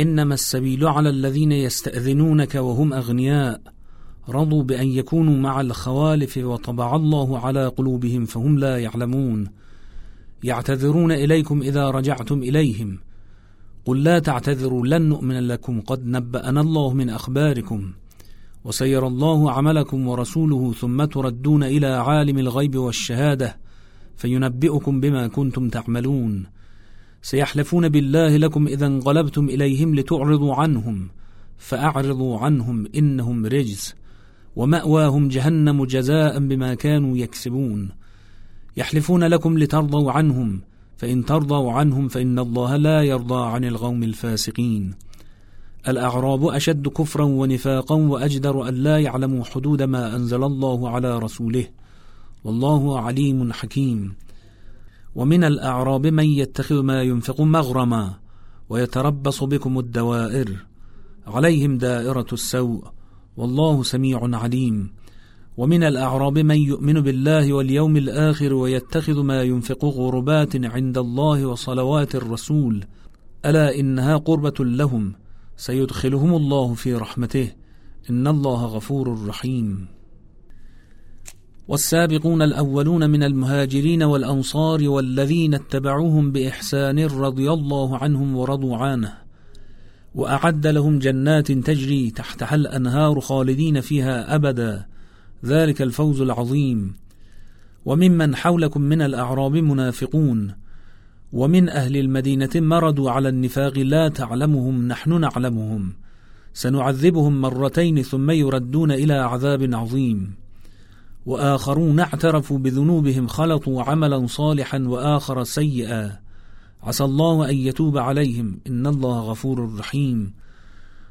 إنما السبيل على الذين يستأذنونك وهم أغنياء. رضوا بأن يكونوا مع الخوالف وطبع الله على قلوبهم فهم لا يعلمون. يعتذرون إليكم إذا رجعتم إليهم. قل لا تعتذروا لن نؤمن لكم. قد نبأنا الله من أخباركم. وسيرى الله عملكم ورسوله ثم تردون إلى عالم الغيب والشهادة فينبئكم بما كنتم تعملون. سيحلفون بالله لكم إذا انقلبتم إليهم لتعرضوا عنهم فأعرضوا عنهم إنهم رجس ومأواهم جهنم جزاء بما كانوا يكسبون. يحلفون لكم لترضوا عنهم فإن ترضوا عنهم فإن الله لا يرضى عن القوم الفاسقين. الأعراب أشد كفرا ونفاقا وأجدر أن لا يعلموا حدود ما أنزل الله على رسوله. والله عليم حكيم. ومن الأعراب من يتخذ ما ينفق مغرما ويتربص بكم الدوائر عليهم دائرة السوء والله سميع عليم ومن الأعراب من يؤمن بالله واليوم الآخر ويتخذ ما ينفق غربات عند الله وصلوات الرسول ألا إنها قربة لهم سيدخلهم الله في رحمته إن الله غفور رحيم والسابقون الأولون من المهاجرين والأنصار والذين اتبعوهم بإحسان رضي الله عنهم ورضوا عنه وأعد لهم جنات تجري تحتها الأنهار خالدين فيها أبدا. ذلك الفوز العظيم. وممن حولكم من الأعراب منافقون. ومن أهل المدينة مردوا على النفاق لا تعلمهم نحن نعلمهم. سنعذبهم مرتين ثم يردون إلى عذاب عظيم. وآخرون اعترفوا بذنوبهم خلطوا عملا صالحا وآخر سيئا. عسى الله أن يتوب عليهم. إن الله غفور رحيم.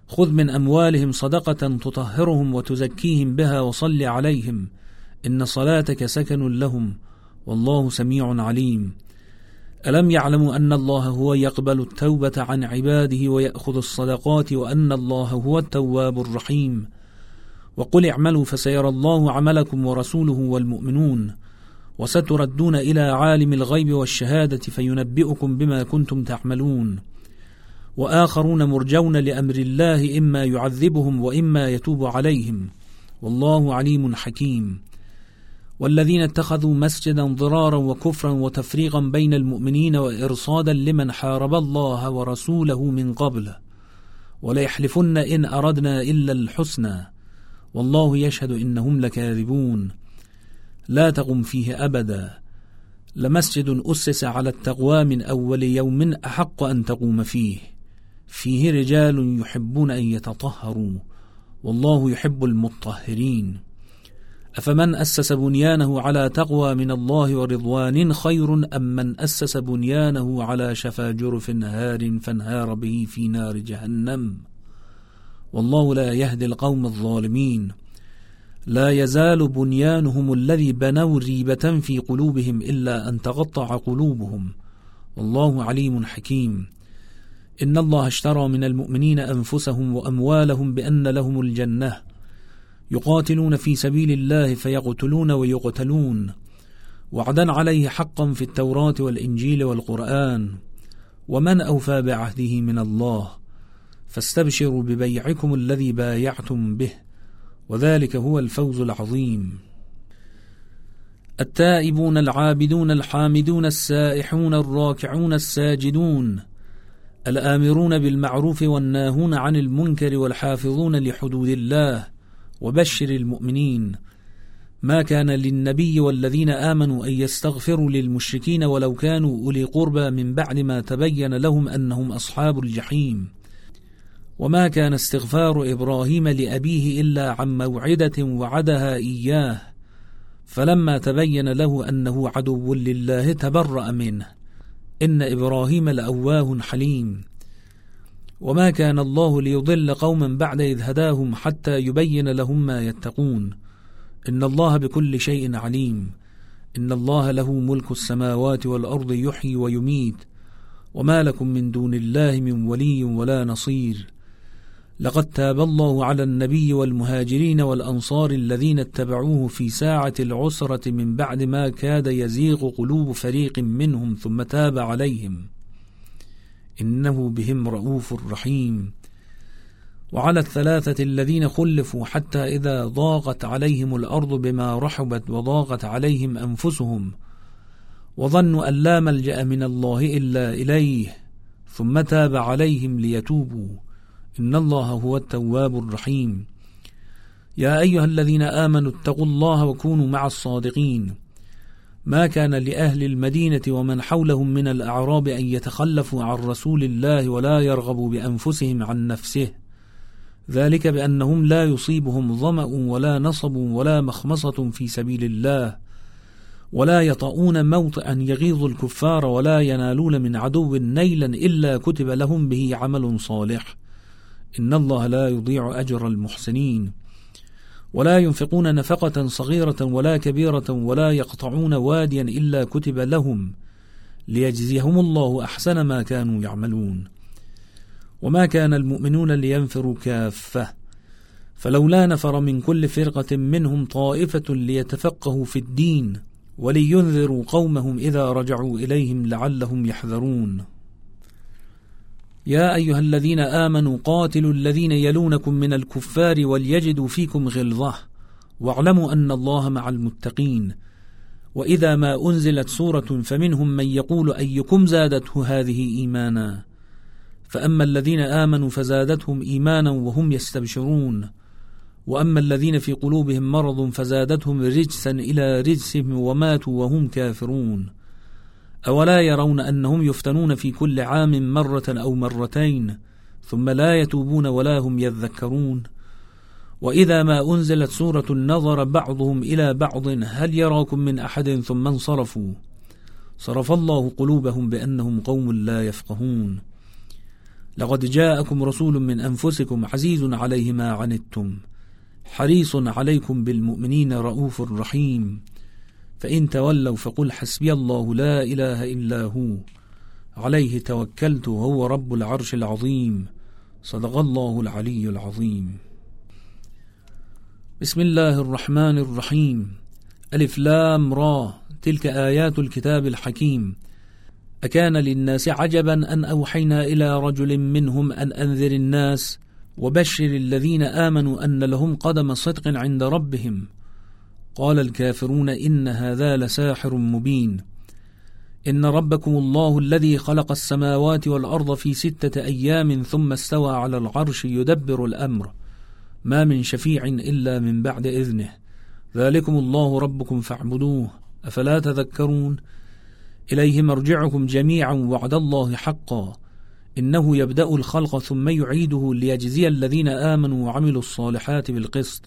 خذ من أموالهم صدقة تطهرهم وتزكيهم بها وصل عليهم. إن صلاتك سكن لهم. والله سميع عليم. ألم يعلموا أن الله هو يقبل التوبة عن عباده ويأخذ الصدقات وأن الله هو التواب الرحيم. وقل اعملوا فسيرى الله عملكم ورسوله والمؤمنون وستردون إلى عالم الغيب والشهادة فينبئكم بما كنتم تعملون وآخرون مرجون لأمر الله إما يعذبهم وإما يتوب عليهم والله عليم حكيم والذين اتخذوا مسجدا ضرارا وكفرا وتفريقا بين المؤمنين وإرصادا لمن حارب الله ورسوله من قبل وليحلفن إن أردنا إلا الحسنى والله يشهد إنهم لكاذبون. لا تقم فيه أبدا. لمسجد أسس على التقوى من أول يوم أحق أن تقوم فيه. فيه رجال يحبون أن يتطهروا. والله يحب المطهرين. أفمن أسس بنيانه على تقوى من الله ورضوان خير أم من أسس بنيانه على شفا جرف نهار فانهار به في نار جهنم؟ والله لا يهدي القوم الظالمين. لا يزال بنيانهم الذي بنوا ريبة في قلوبهم إلا أن تقطع قلوبهم. والله عليم حكيم. إن الله اشترى من المؤمنين أنفسهم وأموالهم بأن لهم الجنة. يقاتلون في سبيل الله فيقتلون ويقتلون. وعدا عليه حقا في التوراة والإنجيل والقرآن. ومن أوفى بعهده من الله؟ فاستبشروا ببيعكم الذي بايعتم به وذلك هو الفوز العظيم. التائبون العابدون الحامدون السائحون الراكعون الساجدون الآمرون بالمعروف والناهون عن المنكر والحافظون لحدود الله وبشر المؤمنين. ما كان للنبي والذين آمنوا أن يستغفروا للمشركين ولو كانوا أولي قربى من بعد ما تبين لهم أنهم أصحاب الجحيم. وما كان استغفار إبراهيم لأبيه إلا عن موعدة وعدها إياه. فلما تبين له أنه عدو لله تبرأ منه. إن إبراهيم لأواه حليم. وما كان الله ليضل قوما بعد إذ هداهم حتى يبين لهم ما يتقون. إن الله بكل شيء عليم. إن الله له ملك السماوات والأرض يحيي ويميت. وما لكم من دون الله من ولي ولا نصير. لقد تاب الله على النبي والمهاجرين والأنصار الذين اتبعوه في ساعة العسرة من بعد ما كاد يزيغ قلوب فريق منهم ثم تاب عليهم. إنه بهم رؤوف رحيم. وعلى الثلاثة الذين خلفوا حتى إذا ضاقت عليهم الأرض بما رحبت وضاقت عليهم أنفسهم وظنوا أن لا ملجأ من الله إلا إليه ثم تاب عليهم ليتوبوا. إن الله هو التواب الرحيم. يا أيها الذين آمنوا اتقوا الله وكونوا مع الصادقين. ما كان لأهل المدينة ومن حولهم من الأعراب أن يتخلفوا عن رسول الله ولا يرغبوا بأنفسهم عن نفسه. ذلك بأنهم لا يصيبهم ظمأ ولا نصب ولا مخمصة في سبيل الله. ولا يطؤون موطئا يغيظ الكفار ولا ينالون من عدو نيلا إلا كتب لهم به عمل صالح. إن الله لا يضيع أجر المحسنين ولا ينفقون نفقة صغيرة ولا كبيرة ولا يقطعون واديا إلا كتب لهم ليجزيهم الله أحسن ما كانوا يعملون وما كان المؤمنون لينفروا كافة فلولا نفر من كل فرقة منهم طائفة ليتفقهوا في الدين ولينذروا قومهم إذا رجعوا إليهم لعلهم يحذرون يا أيها الذين آمنوا قاتلوا الذين يلونكم من الكفار وليجدوا فيكم غلظة. واعلموا أن الله مع المتقين. وإذا ما أنزلت سورة فمنهم من يقول أيكم زادته هذه إيمانا. فأما الذين آمنوا فزادتهم إيمانا وهم يستبشرون. وأما الذين في قلوبهم مرض فزادتهم رجسا إلى رجسهم وماتوا وهم كافرون. أولا يرون أنهم يفتنون في كل عام مرة أو مرتين ثم لا يتوبون ولا هم يذكرون. وإذا ما أنزلت سورة نظر بعضهم إلى بعض هل يراكم من أحد ثم انصرفوا؟ صرف الله قلوبهم بأنهم قوم لا يفقهون. لقد جاءكم رسول من أنفسكم عزيز عليه ما عنتم حريص عليكم بالمؤمنين رؤوف رحيم. فإن تولوا فقل حسبي الله لا إله إلا هو. عليه توكلت وهو رب العرش العظيم. صدق الله العلي العظيم. بسم الله الرحمن الرحيم. ألف لام را. تلك آيات الكتاب الحكيم. أكان للناس عجبا أن أوحينا إلى رجل منهم أن أنذر الناس وبشر الذين آمنوا أن لهم قدم صدق عند ربهم. قال الكافرون إن هذا لساحر مبين. إن ربكم الله الذي خلق السماوات والأرض في ستة أيام ثم استوى على العرش يدبر الأمر. ما من شفيع إلا من بعد إذنه. ذلكم الله ربكم فاعبدوه. أفلا تذكرون؟ إليه مرجعكم جميعا وعد الله حقا. إنه يبدأ الخلق ثم يعيده ليجزي الذين آمنوا وعملوا الصالحات بالقسط.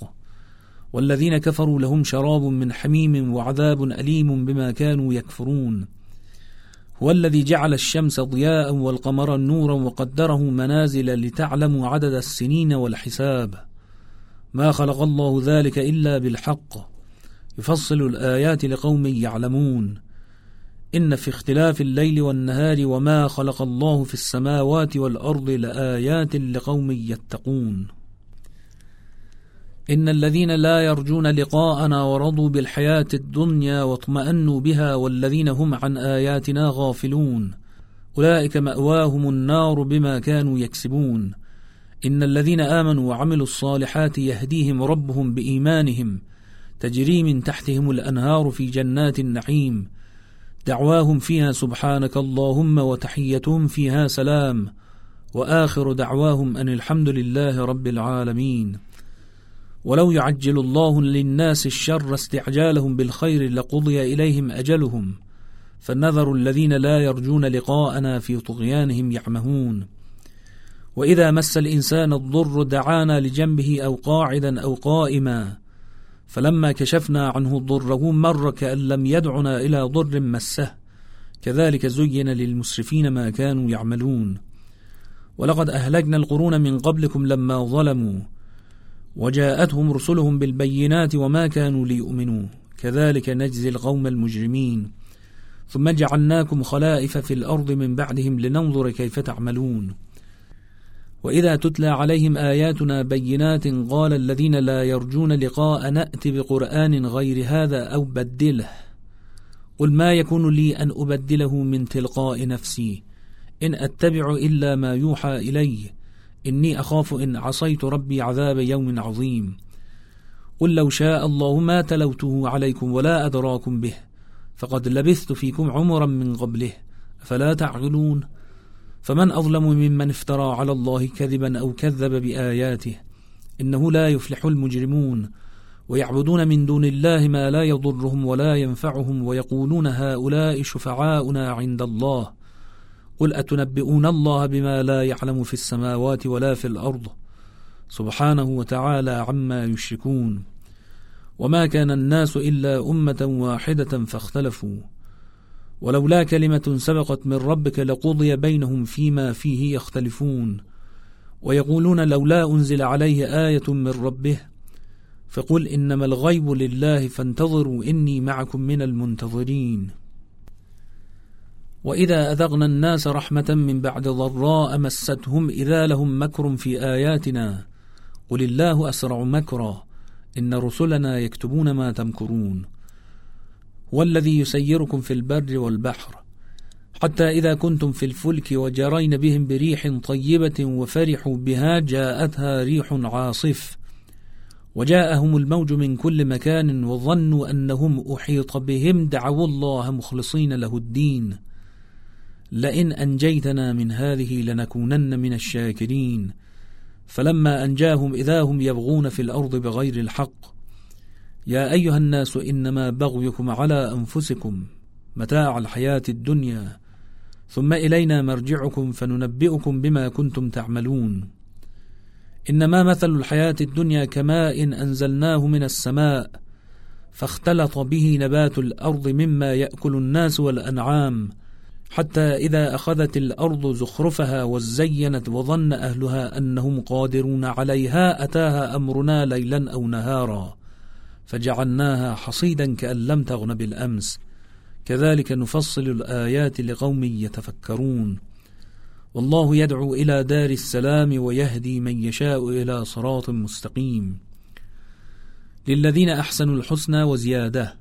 والذين كفروا لهم شراب من حميم وعذاب أليم بما كانوا يكفرون. هو الذي جعل الشمس ضياء والقمر نورا وقدره منازل لتعلموا عدد السنين والحساب. ما خلق الله ذلك إلا بالحق. يفصل الآيات لقوم يعلمون. إن في اختلاف الليل والنهار وما خلق الله في السماوات والأرض لآيات لقوم يتقون. إن الذين لا يرجون لقاءنا ورضوا بالحياة الدنيا واطمأنوا بها والذين هم عن آياتنا غافلون. أولئك مأواهم النار بما كانوا يكسبون. إن الذين آمنوا وعملوا الصالحات يهديهم ربهم بإيمانهم. تجري من تحتهم الأنهار في جنات النعيم. دعواهم فيها سبحانك اللهم وتحيتهم فيها سلام. وآخر دعواهم أن الحمد لله رب العالمين. ولو يعجل الله للناس الشر استعجالهم بالخير لقضي إليهم أجلهم. فالنذر الذين لا يرجون لقاءنا في طغيانهم يعمهون. وإذا مس الإنسان الضر دعانا لجنبه أو قاعدا أو قائما. فلما كشفنا عنه ضره مر كأن لم يدعنا إلى ضر مسه. كذلك زين للمسرفين ما كانوا يعملون. ولقد أهلكنا القرون من قبلكم لما ظلموا. وجاءتهم رسلهم بالبينات وما كانوا ليؤمنوا. كذلك نجزي القوم المجرمين. ثم جعلناكم خلائف في الأرض من بعدهم لننظر كيف تعملون. وإذا تتلى عليهم آياتنا بينات قال الذين لا يرجون لقاء نأتي بقرآن غير هذا أو بدله. قل ما يكون لي أن أبدله من تلقاء نفسي. إن أتبع إلا ما يوحى إلي. إني أخاف إن عصيت ربي عذاب يوم عظيم. قل لو شاء الله ما تلوته عليكم ولا أدراكم به فقد لبثت فيكم عمرا من قبله فلا تعقلون؟ فمن أظلم ممن افترى على الله كذبا أو كذب بآياته إنه لا يفلح المجرمون. ويعبدون من دون الله ما لا يضرهم ولا ينفعهم ويقولون هؤلاء شفعاؤنا عند الله. قل أتنبئون الله بما لا يعلم في السماوات ولا في الأرض سبحانه وتعالى عما يشركون وما كان الناس إلا أمة واحدة فاختلفوا ولولا كلمة سبقت من ربك لقضي بينهم فيما فيه يختلفون ويقولون لولا أنزل عليه آية من ربه فقل إنما الغيب لله فانتظروا إني معكم من المنتظرين وإذا أذغنا الناس رحمة من بعد ضراء مستهم إذا لهم مكر في آياتنا. قل الله أسرع مكرا. إن رسلنا يكتبون ما تمكرون. والذي يسيركم في البر والبحر. حتى إذا كنتم في الفلك وجرين بهم بريح طيبة وفرحوا بها جاءتها ريح عاصف. وجاءهم الموج من كل مكان وظنوا أنهم أحيط بهم دعوا الله مخلصين له الدين. لئن أنجيتنا من هذه لنكونن من الشاكرين. فلما أنجاهم إذا هم يبغون في الأرض بغير الحق يا أيها الناس إنما بغيكم على أنفسكم متاع الحياة الدنيا ثم إلينا مرجعكم فننبئكم بما كنتم تعملون. إنما مثل الحياة الدنيا كماء أنزلناه من السماء فاختلط به نبات الأرض مما يأكل الناس والأنعام حتى إذا أخذت الأرض زخرفها وزينت وظن أهلها أنهم قادرون عليها أتاها أمرنا ليلا أو نهارا فجعلناها حصيدا كأن لم تغن بالأمس. كذلك نفصل الآيات لقوم يتفكرون. والله يدعو إلى دار السلام ويهدي من يشاء إلى صراط مستقيم. للذين أحسنوا الحسنى وزيادة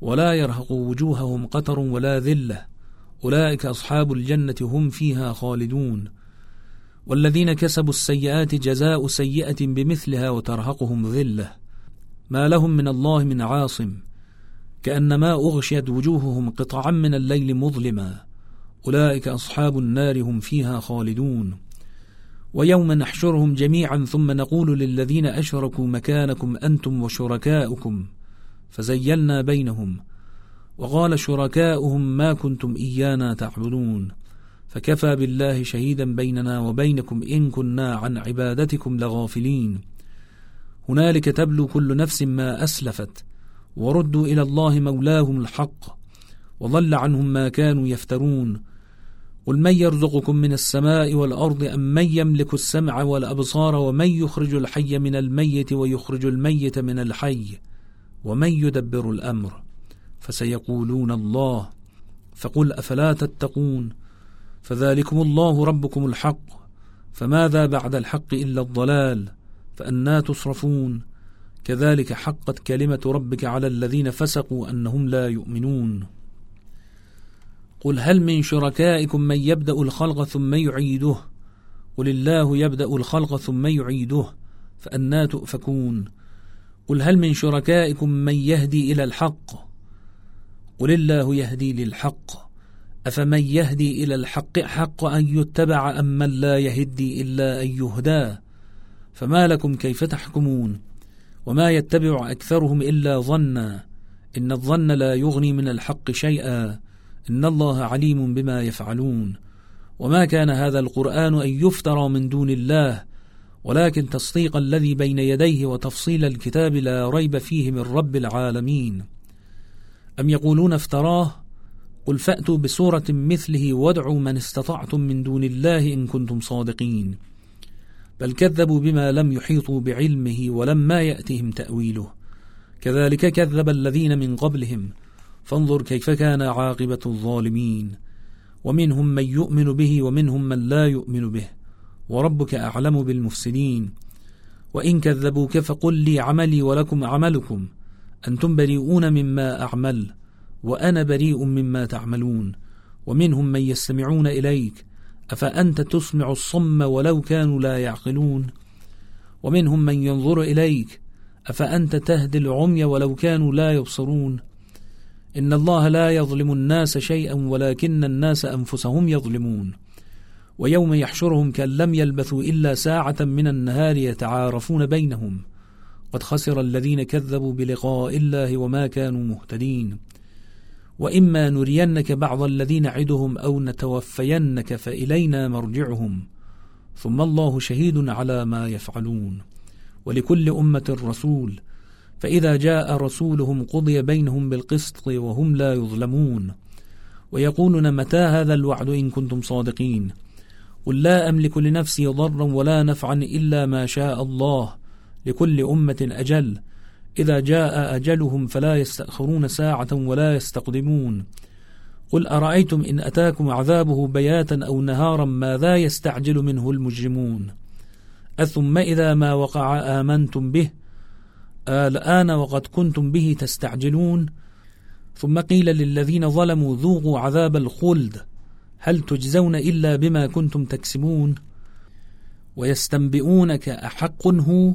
ولا يرهق وجوههم قتر ولا ذلة. أولئك أصحاب الجنة هم فيها خالدون. والذين كسبوا السيئات جزاء سيئة بمثلها وترهقهم ذلة. ما لهم من الله من عاصم. كأنما أغشيت وجوههم قطعا من الليل مظلما. أولئك أصحاب النار هم فيها خالدون. ويوم نحشرهم جميعا ثم نقول للذين أشركوا مكانكم أنتم وشركاؤكم. فزيلنا بينهم. وقال شركاؤهم ما كنتم إيانا تعبدون. فكفى بالله شهيدا بيننا وبينكم إن كنا عن عبادتكم لغافلين. هنالك تبلو كل نفس ما أسلفت. وردوا إلى الله مولاهم الحق. وضل عنهم ما كانوا يفترون. قل من يرزقكم من السماء والأرض أم من يملك السمع والأبصار ومن يخرج الحي من الميت ويخرج الميت من الحي ومن يدبر الأمر؟ فسيقولون الله. فقل أفلا تتقون؟ فذلكم الله ربكم الحق. فماذا بعد الحق إلا الضلال؟ فأنا تصرفون. كذلك حقت كلمة ربك على الذين فسقوا أنهم لا يؤمنون. قل هل من شركائكم من يبدأ الخلق ثم يعيده؟ قل الله يبدأ الخلق ثم يعيده فأنا تؤفكون. قل هل من شركائكم من يهدي إلى الحق؟ قل الله يهدي للحق. أفمن يهدي إلى الحق حق أن يتبع أم من لا يهدي إلا أن يهدى؟ فما لكم كيف تحكمون؟ وما يتبع أكثرهم إلا ظنا. إن الظن لا يغني من الحق شيئا. إن الله عليم بما يفعلون. وما كان هذا القرآن أن يفترى من دون الله. ولكن تصديق الذي بين يديه وتفصيل الكتاب لا ريب فيه من رب العالمين. أم يقولون افتراه؟ قل فأتوا بسورة مثله وادعوا من استطعتم من دون الله إن كنتم صادقين. بل كذبوا بما لم يحيطوا بعلمه ولما يأتهم تأويله. كذلك كذب الذين من قبلهم. فانظر كيف كان عاقبة الظالمين. ومنهم من يؤمن به ومنهم من لا يؤمن به. وربك أعلم بالمفسدين. وإن كذبوك فقل لي عملي ولكم عملكم. أنتم بريئون مما أعمل وأنا بريء مما تعملون ومنهم من يستمعون إليك أفأنت تسمع الصم ولو كانوا لا يعقلون؟ ومنهم من ينظر إليك أفأنت تهدي العمي ولو كانوا لا يبصرون؟ إن الله لا يظلم الناس شيئا ولكن الناس أنفسهم يظلمون. ويوم يحشرهم كأن لم يلبثوا إلا ساعة من النهار يتعارفون بينهم. قد خسر الذين كذبوا بلقاء الله وما كانوا مهتدين. وإما نرينك بعض الذين نعدهم أو نتوفينك فإلينا مرجعهم. ثم الله شهيد على ما يفعلون. ولكل أمة رسول. فإذا جاء رسولهم قضي بينهم بالقسط وهم لا يظلمون. ويقولون متى هذا الوعد إن كنتم صادقين؟ قل لا أملك لنفسي ضرا ولا نفعا إلا ما شاء الله. لكل أمة أجل. إذا جاء أجلهم فلا يستأخرون ساعة ولا يستقدمون. قل أرأيتم إن أتاكم عذابه بياتا أو نهارا ماذا يستعجل منه المجرمون؟ أثم إذا ما وقع آمنتم به؟ الآن وقد كنتم به تستعجلون؟ ثم قيل للذين ظلموا ذوقوا عذاب الخلد. هل تجزون إلا بما كنتم تكسبون؟ ويستنبئونك أحق هو؟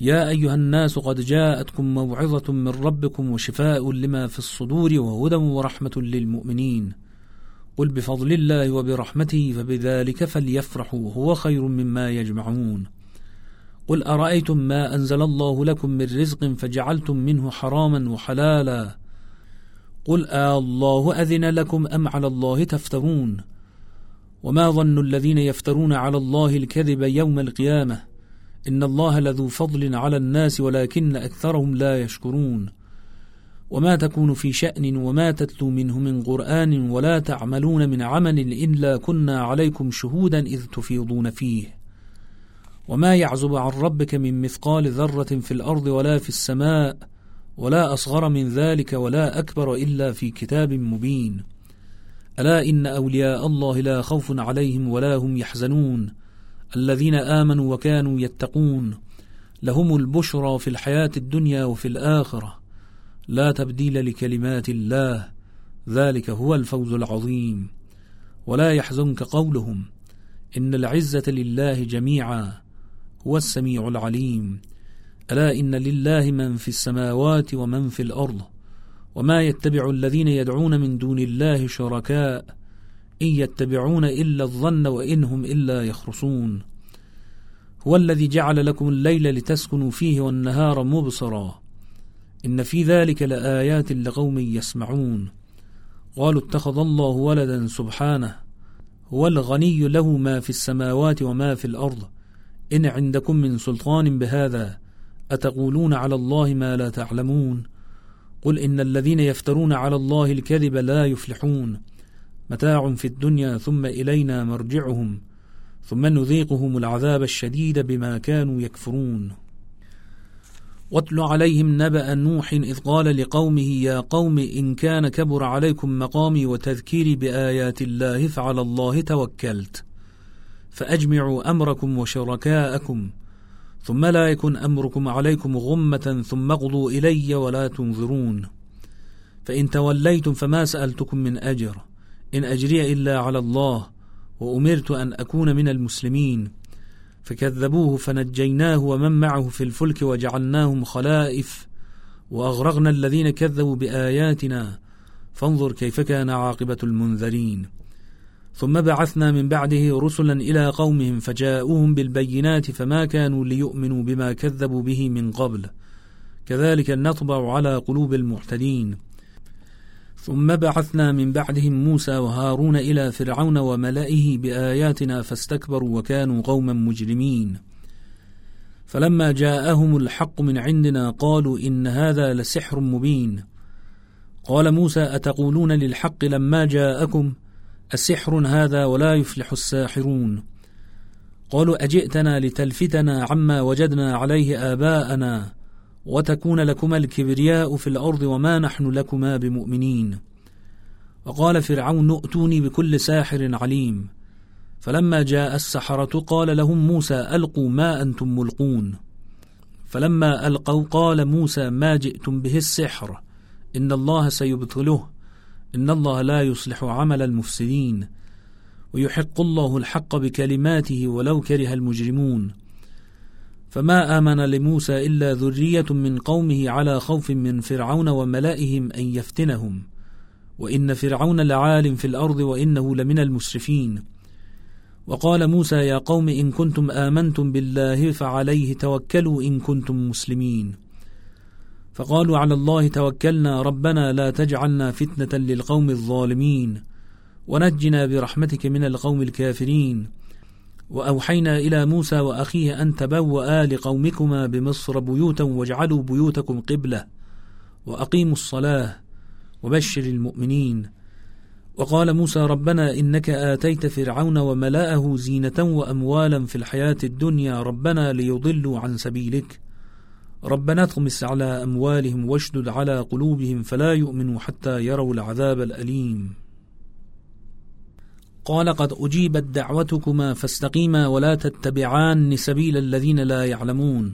يا أيها الناس قد جاءتكم موعظة من ربكم وشفاء لما في الصدور وهدى ورحمة للمؤمنين. قل بفضل الله وبرحمته فبذلك فليفرحوا هو خير مما يجمعون. قل أرأيتم ما أنزل الله لكم من رزق فجعلتم منه حراما وحلالا؟ قل آه الله أذن لكم أم على الله تفترون؟ وما ظن الذين يفترون على الله الكذب يوم القيامة؟ إن الله لذو فضل على الناس ولكن أكثرهم لا يشكرون. وما تكون في شأن وما تتلو منه من قرآن ولا تعملون من عمل إلا كنا عليكم شهودا إذ تفيضون فيه. وما يعزب عن ربك من مثقال ذرة في الأرض ولا في السماء ولا أصغر من ذلك ولا أكبر إلا في كتاب مبين. ألا إن أولياء الله لا خوف عليهم ولا هم يحزنون. الذين آمنوا وكانوا يتقون. لهم البشرى في الحياة الدنيا وفي الآخرة. لا تبديل لكلمات الله. ذلك هو الفوز العظيم. ولا يحزنك قولهم. إن العزة لله جميعا. هو السميع العليم. ألا إن لله من في السماوات ومن في الأرض. وما يتبع الذين يدعون من دون الله شركاء. إن يتبعون إلا الظن وإنهم إلا يخرصون. هو الذي جعل لكم الليل لتسكنوا فيه والنهار مبصرا. إن في ذلك لآيات لقوم يسمعون. قالوا اتخذ الله ولدا سبحانه. هو الغني له ما في السماوات وما في الأرض. إن عندكم من سلطان بهذا أتقولون على الله ما لا تعلمون؟ قل إن الذين يفترون على الله الكذب لا يفلحون. متاع في الدنيا ثم إلينا مرجعهم ثم نذيقهم العذاب الشديد بما كانوا يكفرون. واتل عليهم نبأ نوح إذ قال لقومه يا قوم إن كان كبر عليكم مقامي وتذكيري بآيات الله فعلى الله توكلت فأجمعوا أمركم وشركاءكم ثم لا يكن أمركم عليكم غمة ثم اقضوا إلي ولا تنظرون فإن توليتم فما سألتكم من أجر. إن أجري إلا على الله وأمرت أن أكون من المسلمين. فكذبوه فنجيناه ومن معه في الفلك وجعلناهم خلائف وأغرقنا الذين كذبوا بآياتنا. فانظر كيف كان عاقبة المنذرين. ثم بعثنا من بعده رسلا إلى قومهم فجاءوهم بالبينات فما كانوا ليؤمنوا بما كذبوا به من قبل. كذلك نطبع على قلوب المعتدين. ثم بعثنا من بعدهم موسى وهارون إلى فرعون وملئه بآياتنا فاستكبروا وكانوا قوما مجرمين. فلما جاءهم الحق من عندنا قالوا إن هذا لسحر مبين. قال موسى أتقولون للحق لما جاءكم ۖ أسحر هذا ولا يفلح الساحرون. قالوا أجئتنا لتلفتنا عما وجدنا عليه آباءنا وتكون لكما الكبرياء في الأرض وما نحن لكما بمؤمنين. وقال فرعون ائتوني بكل ساحر عليم. فلما جاء السحرة قال لهم موسى ألقوا ما أنتم ملقون. فلما ألقوا قال موسى ما جئتم به السحر. إن الله سيبطله. إن الله لا يصلح عمل المفسدين. ويحق الله الحق بكلماته ولو كره المجرمون. فما آمن لموسى إلا ذرية من قومه على خوف من فرعون وملائهم أن يفتنهم. وإن فرعون لعال في الأرض وإنه لمن المسرفين. وقال موسى يا قوم إن كنتم آمنتم بالله فعليه توكلوا إن كنتم مسلمين. فقالوا على الله توكلنا ربنا لا تجعلنا فتنة للقوم الظالمين. ونجنا برحمتك من القوم الكافرين. وأوحينا إلى موسى وأخيه أن تبوأ لقومكما بمصر بيوتا واجعلوا بيوتكم قبلة وأقيموا الصلاة وبشر المؤمنين. وقال موسى ربنا إنك آتيت فرعون وملأه زينة وأموالا في الحياة الدنيا ربنا ليضلوا عن سبيلك. ربنا اطمس على أموالهم واشدد على قلوبهم فلا يؤمنوا حتى يروا العذاب الأليم. قال قد أجيبت دعوتكما فاستقيما ولا تتبعان سبيل الذين لا يعلمون.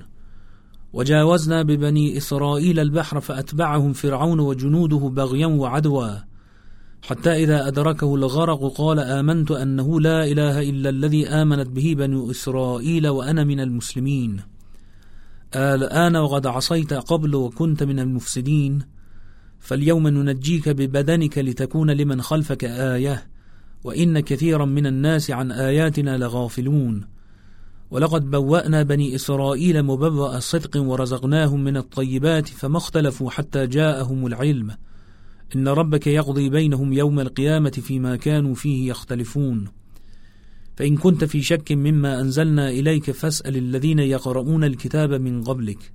وجاوزنا ببني إسرائيل البحر فأتبعهم فرعون وجنوده بغيا وعدوا. حتى إذا أدركه الغرق قال آمنت أنه لا إله إلا الذي آمنت به بنو إسرائيل وأنا من المسلمين. الآن وقد عصيت قبل وكنت من المفسدين. فاليوم ننجيك ببدنك لتكون لمن خلفك آية. وإن كثيرا من الناس عن آياتنا لغافلون. ولقد بوأنا بني إسرائيل مبوأ صدق ورزقناهم من الطيبات فما اختلفوا حتى جاءهم العلم. إن ربك يقضي بينهم يوم القيامة فيما كانوا فيه يختلفون. فإن كنت في شك مما أنزلنا إليك فاسأل الذين يقرؤون الكتاب من قبلك.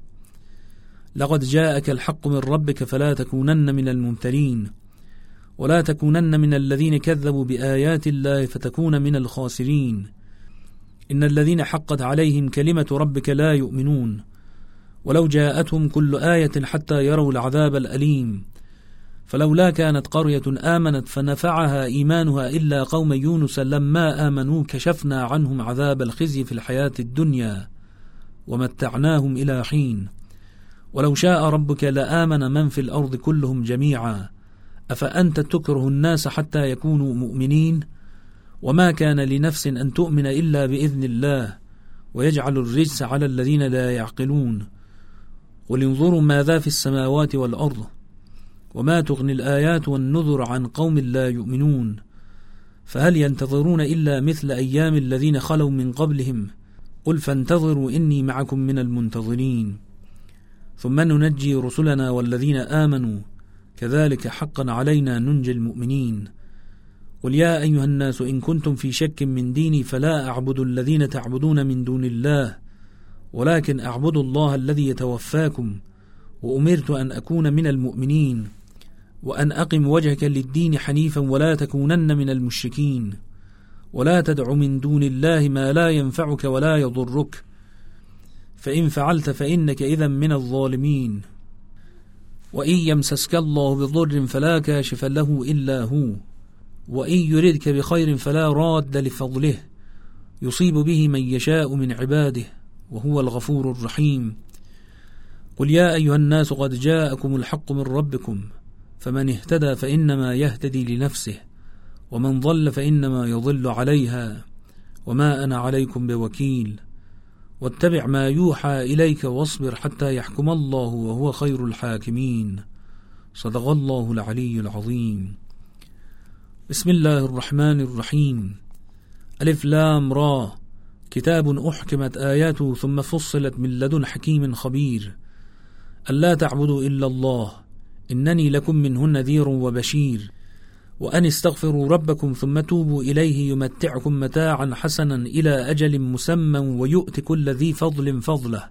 لقد جاءك الحق من ربك فلا تكونن من الممترين. ولا تكونن من الذين كذبوا بآيات الله فتكون من الخاسرين. إن الذين حقت عليهم كلمة ربك لا يؤمنون. ولو جاءتهم كل آية حتى يروا العذاب الأليم. فلولا كانت قرية آمنت فنفعها إيمانها إلا قوم يونس لما آمنوا كشفنا عنهم عذاب الخزي في الحياة الدنيا ومتعناهم إلى حين. ولو شاء ربك لآمن من في الأرض كلهم جميعا. أفأنت تكره الناس حتى يكونوا مؤمنين؟ وما كان لنفس أن تؤمن إلا بإذن الله ويجعل الرجس على الذين لا يعقلون. قل انظروا ماذا في السماوات والأرض وما تغني الآيات والنذر عن قوم لا يؤمنون. فهل ينتظرون إلا مثل أيام الذين خلوا من قبلهم؟ قل فانتظروا إني معكم من المنتظرين. ثم ننجي رسلنا والذين آمنوا كذلك حقا علينا ننجي المؤمنين. قل يا أيها الناس إن كنتم في شك من ديني فلا أعبد الذين تعبدون من دون الله ولكن أعبد الله الذي يتوفاكم وأمرت أن أكون من المؤمنين وأن أقم وجهك للدين حنيفا ولا تكونن من المشركين. ولا تدع من دون الله ما لا ينفعك ولا يضرك فإن فعلت فإنك إذا من الظالمين. وإن يمسسك الله بضر فلا كاشف له إلا هو وإن يردك بخير فلا راد لفضله يصيب به من يشاء من عباده وهو الغفور الرحيم. قل يا أيها الناس قد جاءكم الحق من ربكم فمن اهتدى فإنما يهتدي لنفسه ومن ضل فإنما يضل عليها وما أنا عليكم بوكيل. واتبع ما يوحى إليك واصبر حتى يحكم الله وهو خير الحاكمين. صدق الله العلي العظيم. بسم الله الرحمن الرحيم. ألف لام را. كتاب أحكمت آياته ثم فصلت من لدن حكيم خبير. ألا تعبدوا إلا الله. إنني لكم منه نذير وبشير. وأن استغفروا ربكم ثم توبوا إليه يمتعكم متاعا حسنا إلى أجل مسمى ويؤت كل ذي فضل فضله.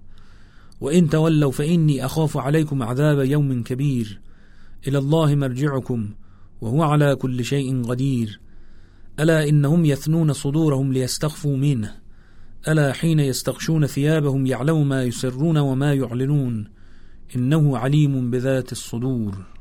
وإن تولوا فإني أخاف عليكم عذاب يوم كبير. إلى الله مرجعكم وهو على كل شيء قدير. ألا إنهم يثنون صدورهم ليستخفوا منه. ألا حين يستغشون ثيابهم يعلم ما يسرون وما يعلنون. إنه عليم بذات الصدور.